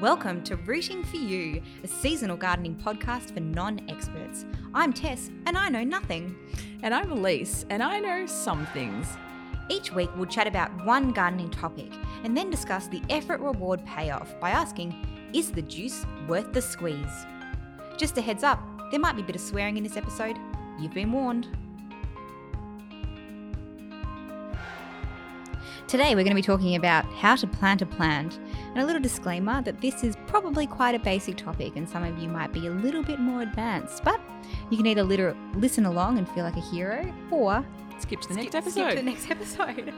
Welcome to Rooting for You, a seasonal gardening podcast for non experts. I'm Tess, and I know nothing. And I'm Elise, and I know some things. Each week, we'll chat about one gardening topic and then discuss the effort reward payoff by asking Is the juice worth the squeeze? Just a heads up, there might be a bit of swearing in this episode. You've been warned. Today, we're going to be talking about how to plant a plant, and a little disclaimer that this is probably quite a basic topic, and some of you might be a little bit more advanced, but you can either liter- listen along and feel like a hero, or Skip to the next episode. skip to the next episode.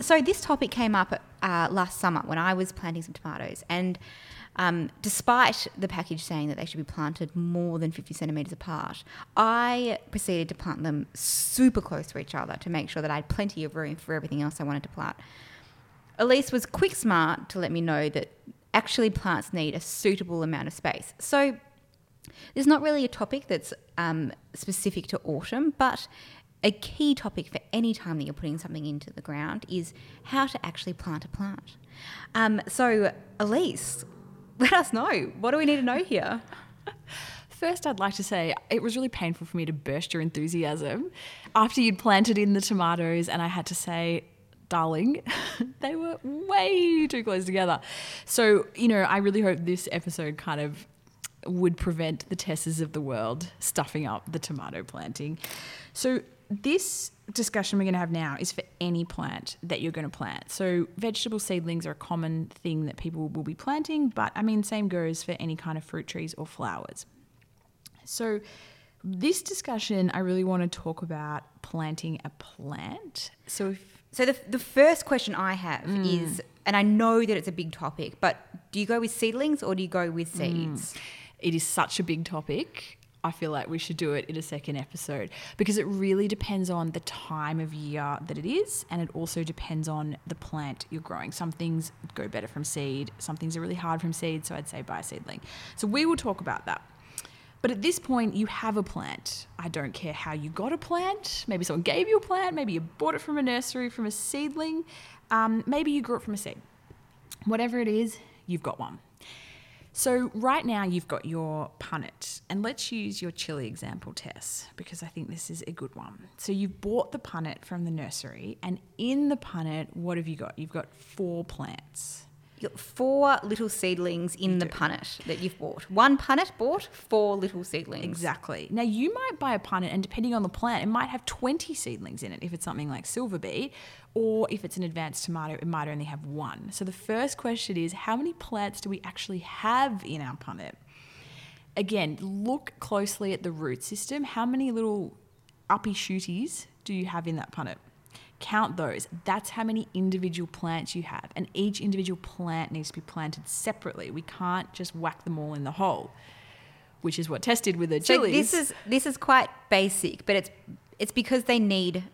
So, this topic came up uh, last summer when I was planting some tomatoes, and um, despite the package saying that they should be planted more than 50 centimetres apart, I proceeded to plant them super close to each other to make sure that I had plenty of room for everything else I wanted to plant. Elise was quick smart to let me know that actually plants need a suitable amount of space. So, there's not really a topic that's um, specific to autumn, but a key topic for any time that you're putting something into the ground is how to actually plant a plant. Um, so, Elise, let us know. What do we need to know here? First, I'd like to say it was really painful for me to burst your enthusiasm after you'd planted in the tomatoes, and I had to say, darling, they were way too close together. So, you know, I really hope this episode kind of would prevent the Tessas of the world stuffing up the tomato planting. So, this discussion we're going to have now is for any plant that you're going to plant. So, vegetable seedlings are a common thing that people will be planting, but I mean, same goes for any kind of fruit trees or flowers. So, this discussion, I really want to talk about planting a plant. So, if So, the, the first question I have mm. is, and I know that it's a big topic, but do you go with seedlings or do you go with mm. seeds? It is such a big topic, I feel like we should do it in a second episode because it really depends on the time of year that it is, and it also depends on the plant you're growing. Some things go better from seed, some things are really hard from seed, so I'd say buy a seedling. So, we will talk about that. But at this point, you have a plant. I don't care how you got a plant. Maybe someone gave you a plant. Maybe you bought it from a nursery, from a seedling. Um, maybe you grew it from a seed. Whatever it is, you've got one. So right now you've got your punnet, and let's use your chili example, Tess, because I think this is a good one. So you've bought the punnet from the nursery, and in the punnet, what have you got? You've got four plants. Four little seedlings in the punnet that you've bought. One punnet bought four little seedlings. Exactly. Now you might buy a punnet, and depending on the plant, it might have 20 seedlings in it if it's something like silver beet, or if it's an advanced tomato, it might only have one. So the first question is how many plants do we actually have in our punnet? Again, look closely at the root system. How many little uppy shooties do you have in that punnet? Count those. That's how many individual plants you have. And each individual plant needs to be planted separately. We can't just whack them all in the hole, which is what Tess did with the So chilies. this is this is quite basic, but it's it's because they need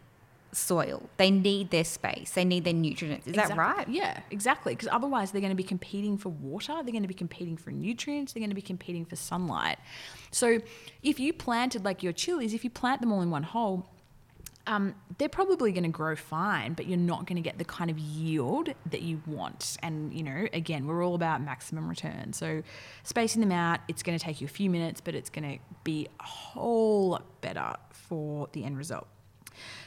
soil. They need their space. They need their nutrients. Is that right? Yeah, exactly. Because otherwise, they're going to be competing for water. They're going to be competing for nutrients. They're going to be competing for sunlight. So, if you planted like your chilies, if you plant them all in one hole, um, they're probably going to grow fine, but you're not going to get the kind of yield that you want. And, you know, again, we're all about maximum return. So, spacing them out, it's going to take you a few minutes, but it's going to be a whole lot better for the end result.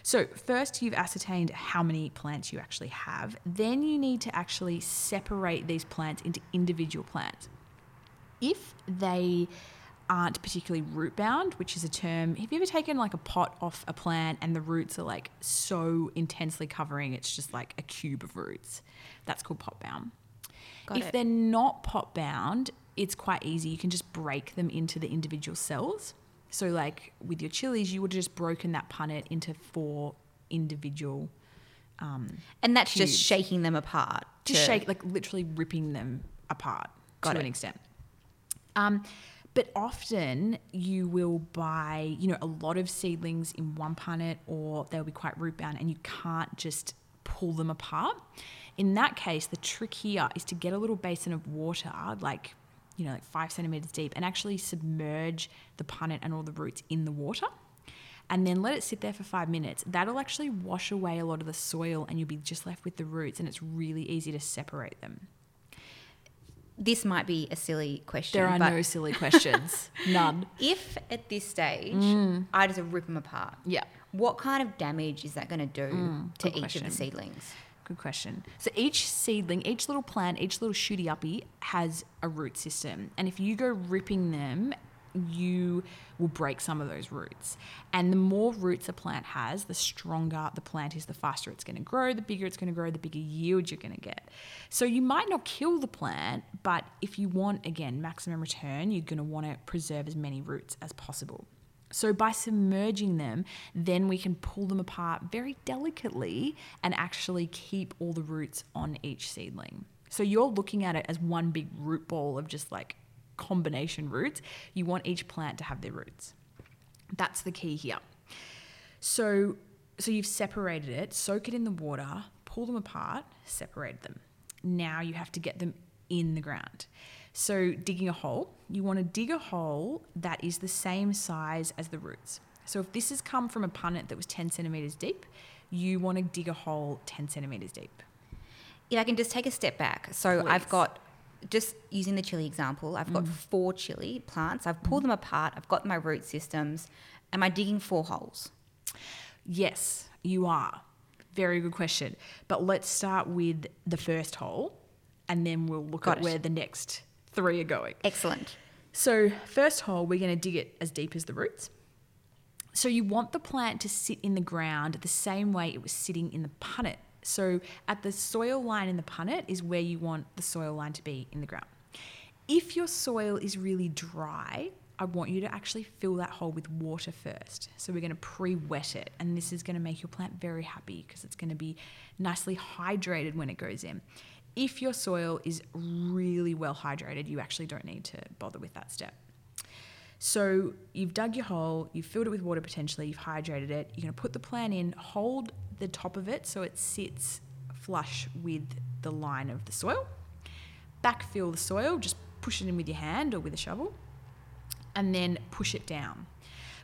So, first you've ascertained how many plants you actually have. Then you need to actually separate these plants into individual plants. If they aren't particularly root bound, which is a term, have you ever taken like a pot off a plant and the roots are like so intensely covering it's just like a cube of roots? That's called pot bound. Got if it. they're not pot bound, it's quite easy. You can just break them into the individual cells. So, like with your chilies, you would have just broken that punnet into four individual, um, And that's just shaking them apart. just to- shake, like literally ripping them apart Got to it. an extent. Um, but often you will buy, you know, a lot of seedlings in one punnet, or they'll be quite root bound, and you can't just pull them apart. In that case, the trick here is to get a little basin of water, like you know, like five centimeters deep, and actually submerge the punnet and all the roots in the water. and then let it sit there for five minutes. That'll actually wash away a lot of the soil and you'll be just left with the roots and it's really easy to separate them. This might be a silly question. There are no silly questions. None. If at this stage Mm. I just rip them apart, Yeah. what kind of damage is that going to do to Mm, good each question. of the seedlings? Good question. So each seedling, each little plant, each little shooty uppy has a root system. And if you go ripping them, you will break some of those roots. And the more roots a plant has, the stronger the plant is, the faster it's going to grow, the bigger it's going to grow, the bigger yield you're going to get. So you might not kill the plant, but if you want, again, maximum return, you're going to want to preserve as many roots as possible. So by submerging them, then we can pull them apart very delicately and actually keep all the roots on each seedling. So you're looking at it as one big root ball of just like combination roots. You want each plant to have their roots. That's the key here. So so you've separated it, soak it in the water, pull them apart, separate them. Now you have to get them in the ground. So digging a hole, you want to dig a hole that is the same size as the roots. So if this has come from a punnet that was 10 centimeters deep, you want to dig a hole 10 centimeters deep. If I can just take a step back. So I've got, just using the chili example, I've got Mm. four chili plants. I've pulled them apart. I've got my root systems. Am I digging four holes? Yes, you are. Very good question. But let's start with the first hole and then we'll look Got at it. where the next three are going. Excellent. So, first hole, we're going to dig it as deep as the roots. So, you want the plant to sit in the ground the same way it was sitting in the punnet. So, at the soil line in the punnet is where you want the soil line to be in the ground. If your soil is really dry, I want you to actually fill that hole with water first. So, we're going to pre wet it, and this is going to make your plant very happy because it's going to be nicely hydrated when it goes in. If your soil is really well hydrated, you actually don't need to bother with that step. So you've dug your hole, you've filled it with water potentially, you've hydrated it. You're going to put the plant in, hold the top of it so it sits flush with the line of the soil. Backfill the soil, just push it in with your hand or with a shovel, and then push it down.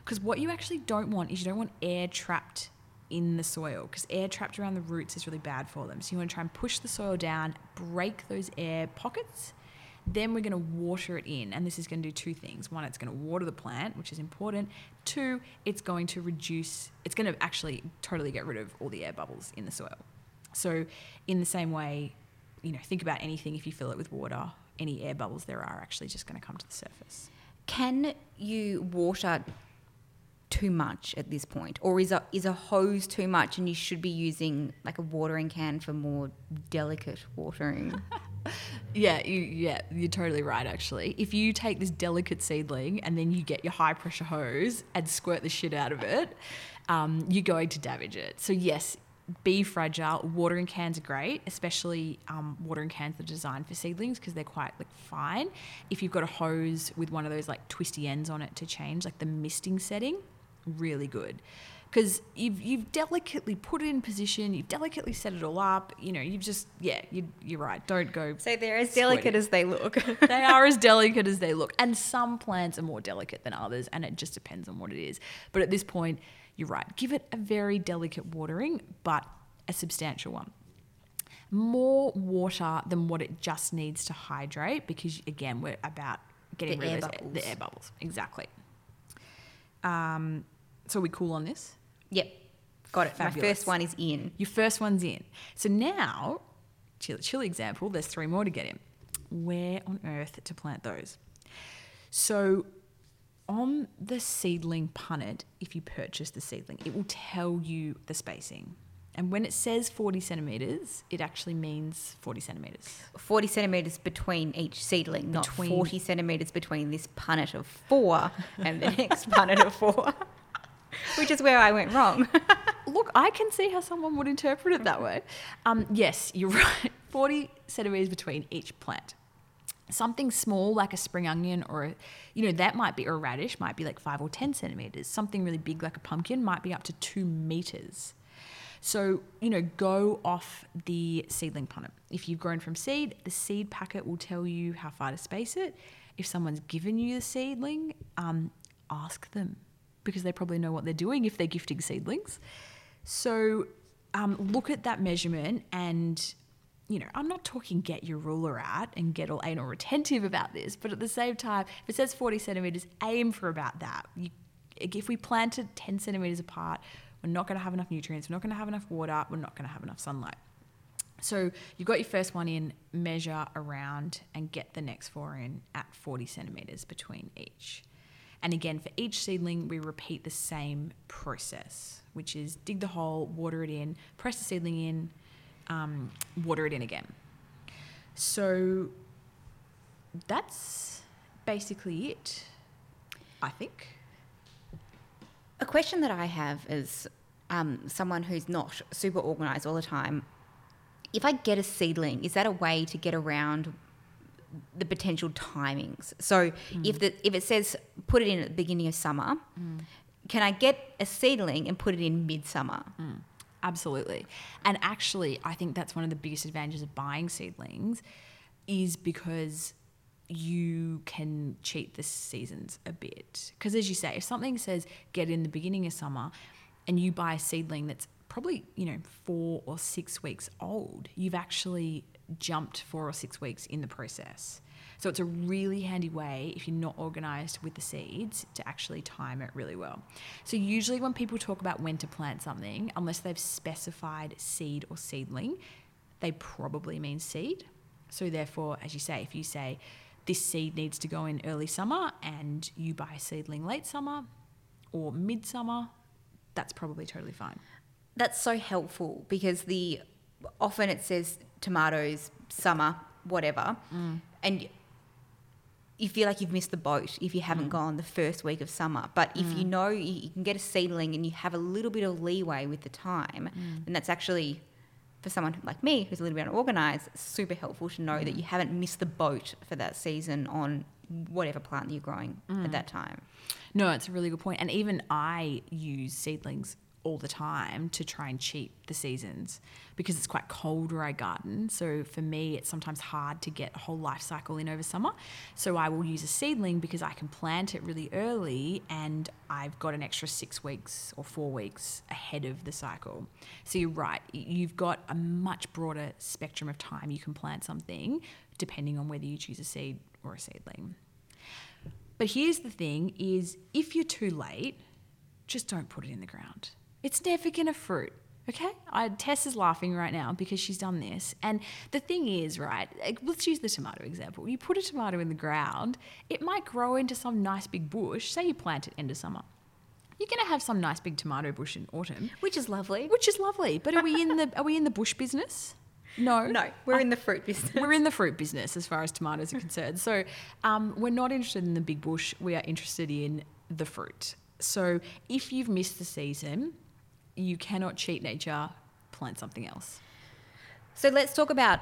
Because what you actually don't want is you don't want air trapped in the soil because air trapped around the roots is really bad for them. So you want to try and push the soil down, break those air pockets. Then we're going to water it in, and this is going to do two things. One, it's going to water the plant, which is important. Two, it's going to reduce, it's going to actually totally get rid of all the air bubbles in the soil. So, in the same way, you know, think about anything if you fill it with water, any air bubbles there are actually just going to come to the surface. Can you water too much at this point, or is a is a hose too much, and you should be using like a watering can for more delicate watering? Yeah, you, yeah, you're totally right. Actually, if you take this delicate seedling and then you get your high pressure hose and squirt the shit out of it, um, you're going to damage it. So yes, be fragile. Watering cans are great, especially um, watering cans that are designed for seedlings because they're quite like fine. If you've got a hose with one of those like twisty ends on it to change like the misting setting, really good. Because you've, you've delicately put it in position, you've delicately set it all up. You know, you've just, yeah, you, you're right. Don't go so they're as delicate as they look. they are as delicate as they look. And some plants are more delicate than others, and it just depends on what it is. But at this point, you're right. Give it a very delicate watering, but a substantial one. More water than what it just needs to hydrate, because again, we're about getting The rid air of those bubbles. the air bubbles. Exactly. Um, so we cool on this. Yep, got it. My first one is in. Your first one's in. So now, chili, chili example, there's three more to get in. Where on earth to plant those? So on the seedling punnet, if you purchase the seedling, it will tell you the spacing. And when it says 40 centimeters, it actually means 40 centimeters. 40 centimetres between each seedling, not 40 centimetres between this punnet of four and the next punnet of four, which is where I went wrong. Look, I can see how someone would interpret it that way. Um, yes, you're right. 40 centimeters between each plant. Something small like a spring onion or, a, you know, that might be, or a radish might be like five or 10 centimeters. Something really big like a pumpkin might be up to two meters. So, you know, go off the seedling punnet. If you've grown from seed, the seed packet will tell you how far to space it. If someone's given you the seedling, um, ask them because they probably know what they're doing if they're gifting seedlings. So um, look at that measurement and you know, I'm not talking get your ruler out and get all anal retentive about this, but at the same time, if it says 40 centimeters, aim for about that. You, if we planted 10 centimeters apart, we're not going to have enough nutrients, we're not going to have enough water, we're not going to have enough sunlight. So you've got your first one in, measure around and get the next four in at 40 centimeters between each. And again, for each seedling, we repeat the same process, which is dig the hole, water it in, press the seedling in, um, water it in again. So that's basically it, I think. A question that I have is um, someone who's not super organized all the time. If I get a seedling, is that a way to get around the potential timings? So Mm. if the if it says put it in at the beginning of summer, can I get a seedling and put it in midsummer? Absolutely. And actually, I think that's one of the biggest advantages of buying seedlings is because you can cheat the seasons a bit. Because as you say, if something says get in the beginning of summer and you buy a seedling that's probably, you know, four or six weeks old, you've actually jumped four or six weeks in the process. So it's a really handy way if you're not organized with the seeds to actually time it really well. So usually when people talk about when to plant something, unless they've specified seed or seedling, they probably mean seed. So therefore, as you say, if you say this seed needs to go in early summer and you buy seedling late summer or midsummer, that's probably totally fine. That's so helpful because the often it says tomatoes summer whatever, mm. and you feel like you've missed the boat if you haven't mm. gone the first week of summer. But if you mm. know you, can get a seedling and you have a little bit of leeway with the time, then that's actually for someone like me who's a little bit unorganized, super helpful to know that you haven't missed the boat for that season on whatever plant you're growing at that time. No, it's a really good point. And even I use seedlings all the time to try and cheat the seasons because it's quite cold where I garden. So for me, it's sometimes hard to get a whole life cycle in over summer. So I will use a seedling because I can plant it really early and I've got an extra six weeks or four weeks ahead of the cycle. So you're right, you've got a much broader spectrum of time you can plant something depending on whether you choose a seed or a seedling. But here's the thing is if you're too late, just don't put it in the ground. It's never gonna fruit. Okay? I, Tess is laughing right now because she's done this. And the thing is, right, like, let's use the tomato example. You put a tomato in the ground, it might grow into some nice big bush. Say you plant it end of summer. You're gonna have some nice big tomato bush in autumn, Which is lovely. which is lovely. But are we in the are we in the bush business? No. No, we're in the fruit business. We're in the fruit business as far as tomatoes are concerned. So um, we're not interested in the big bush. We are interested in the fruit. So if you've missed the season, you cannot cheat nature. Plant something else. So let's talk about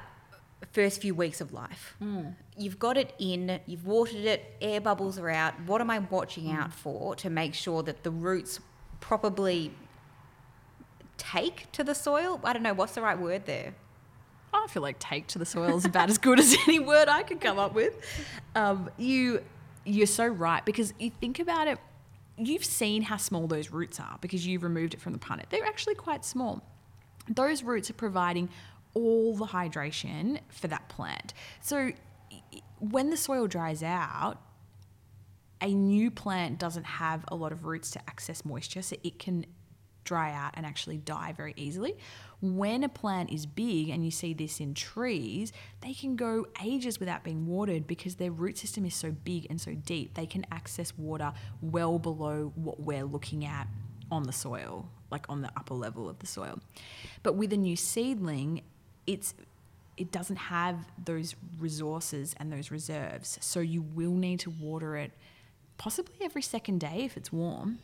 first few weeks of life. You've got it in, you've watered it, air bubbles are out. What am I watching out for to make sure that the roots properly take to the soil? I don't know, what's the right word there? I feel like take to the soil is about as good as any word I could come up with. Um, you, you're so right because you think about it. You've seen how small those roots are because you've removed it from the punnet. They're actually quite small. Those roots are providing all the hydration for that plant. So when the soil dries out, a new plant doesn't have a lot of roots to access moisture, so it can dry out and actually die very easily. When a plant is big, and you see this in trees, they can go ages without being watered because their root system is so big and so deep, they can access water well below what we're looking at on the soil, like on the upper level of the soil. But with a new seedling, it's it doesn't have those resources and those reserves. So you will need to water it possibly every second day if it's warm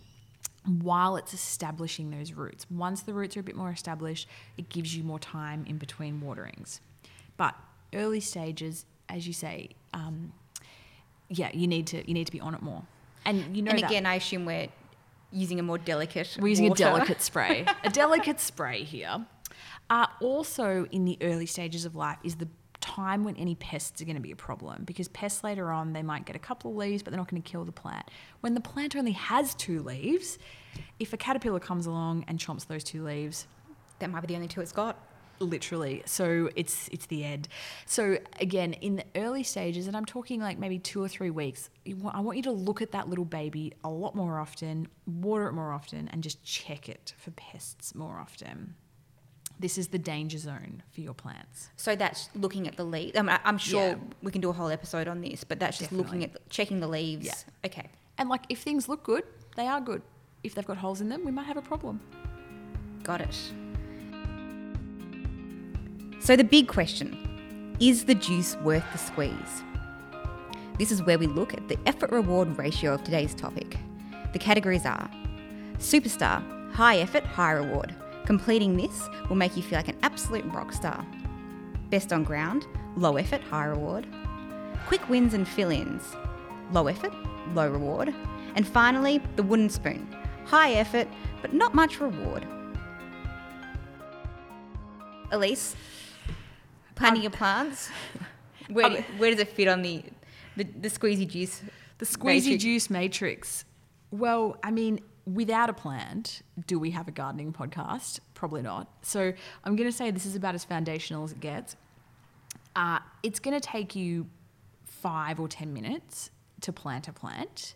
while it's establishing those roots. Once the roots are a bit more established, it gives you more time in between waterings. But early stages, as you say, um, yeah, you need to you need to be on it more. And you know and again, I assume we're using a more delicate we're using water. a delicate spray. a delicate spray here. Uh, also, in the early stages of life, is the time when any pests are going to be a problem because pests later on they might get a couple of leaves but they're not going to kill the plant. When the plant only has two leaves, if a caterpillar comes along and chomps those two leaves, That might be the only two it's got. literally so it's it's the end so again in the early stages and i'm talking like maybe two or three weeks i want you to look at that little baby a lot more often water it more often and just check it for pests more often this is the danger zone for your plants So that's looking at the leaves. I mean, I'm sure Yeah. we can do a whole episode on this, but that's just looking at Definitely. checking the leaves. Yeah. Okay. and like if things look good they are good if they've got holes in them we might have a problem Got it. So, the big question is the juice worth the squeeze? This is where we look at the effort reward ratio of today's topic. The categories are superstar, high effort, high reward. Completing this will make you feel like an absolute rock star. Best on ground, low effort, high reward. Quick wins and fill ins, low effort, low reward. And finally, the wooden spoon, high effort, but not much reward. Elise, planting your plants. Where, Um, where does it fit on the the, the squeezy juice? The squeezy matrix? juice matrix. Well, I mean, without a plant, do we have a gardening podcast? Probably not. So I'm going to say this is about as foundational as it gets. Uh, it's going to take you five or 10 minutes to plant a plant.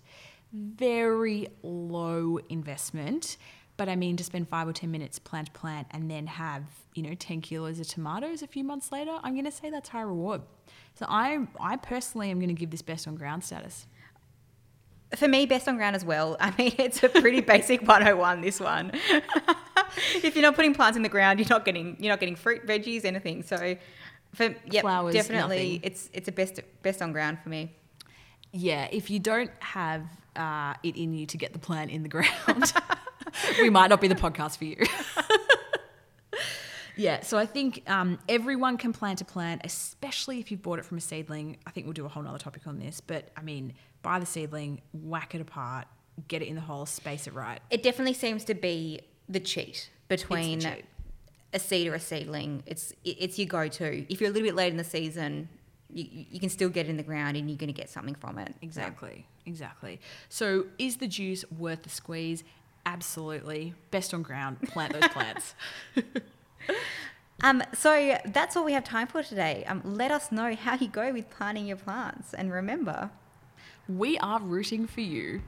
Very low investment. But I mean, to spend five or 10 minutes plant a plant and then have, you know, 10 kilos of tomatoes a few months later, I'm going to say that's high reward. So I, I personally am going to give this best on ground status. For me, best on ground as well. I mean, it's a pretty basic 101. This one. if you're not putting plants in the ground, you're not getting you're not getting fruit, veggies, anything. So, for yep, Flowers, definitely, nothing. it's it's a best best on ground for me. Yeah, if you don't have uh, it in you to get the plant in the ground, we might not be the podcast for you. yeah, so I think um, everyone can plant a plant, especially if you've bought it from a seedling. I think we'll do a whole nother topic on this, but I mean, buy the seedling, whack it apart, get it in the hole, space it right. It definitely seems to be the cheat between cheat. a seed or a seedling. It's it's your go-to. If you're a little bit late in the season, you, you can still get it in the ground and you're going to get something from it. Exactly, exactly. So, is the juice worth the squeeze? Absolutely. Best on ground, plant those plants. Um, so that's all we have time for today. Um, let us know how you go with planting your plants, and remember, We are rooting for you.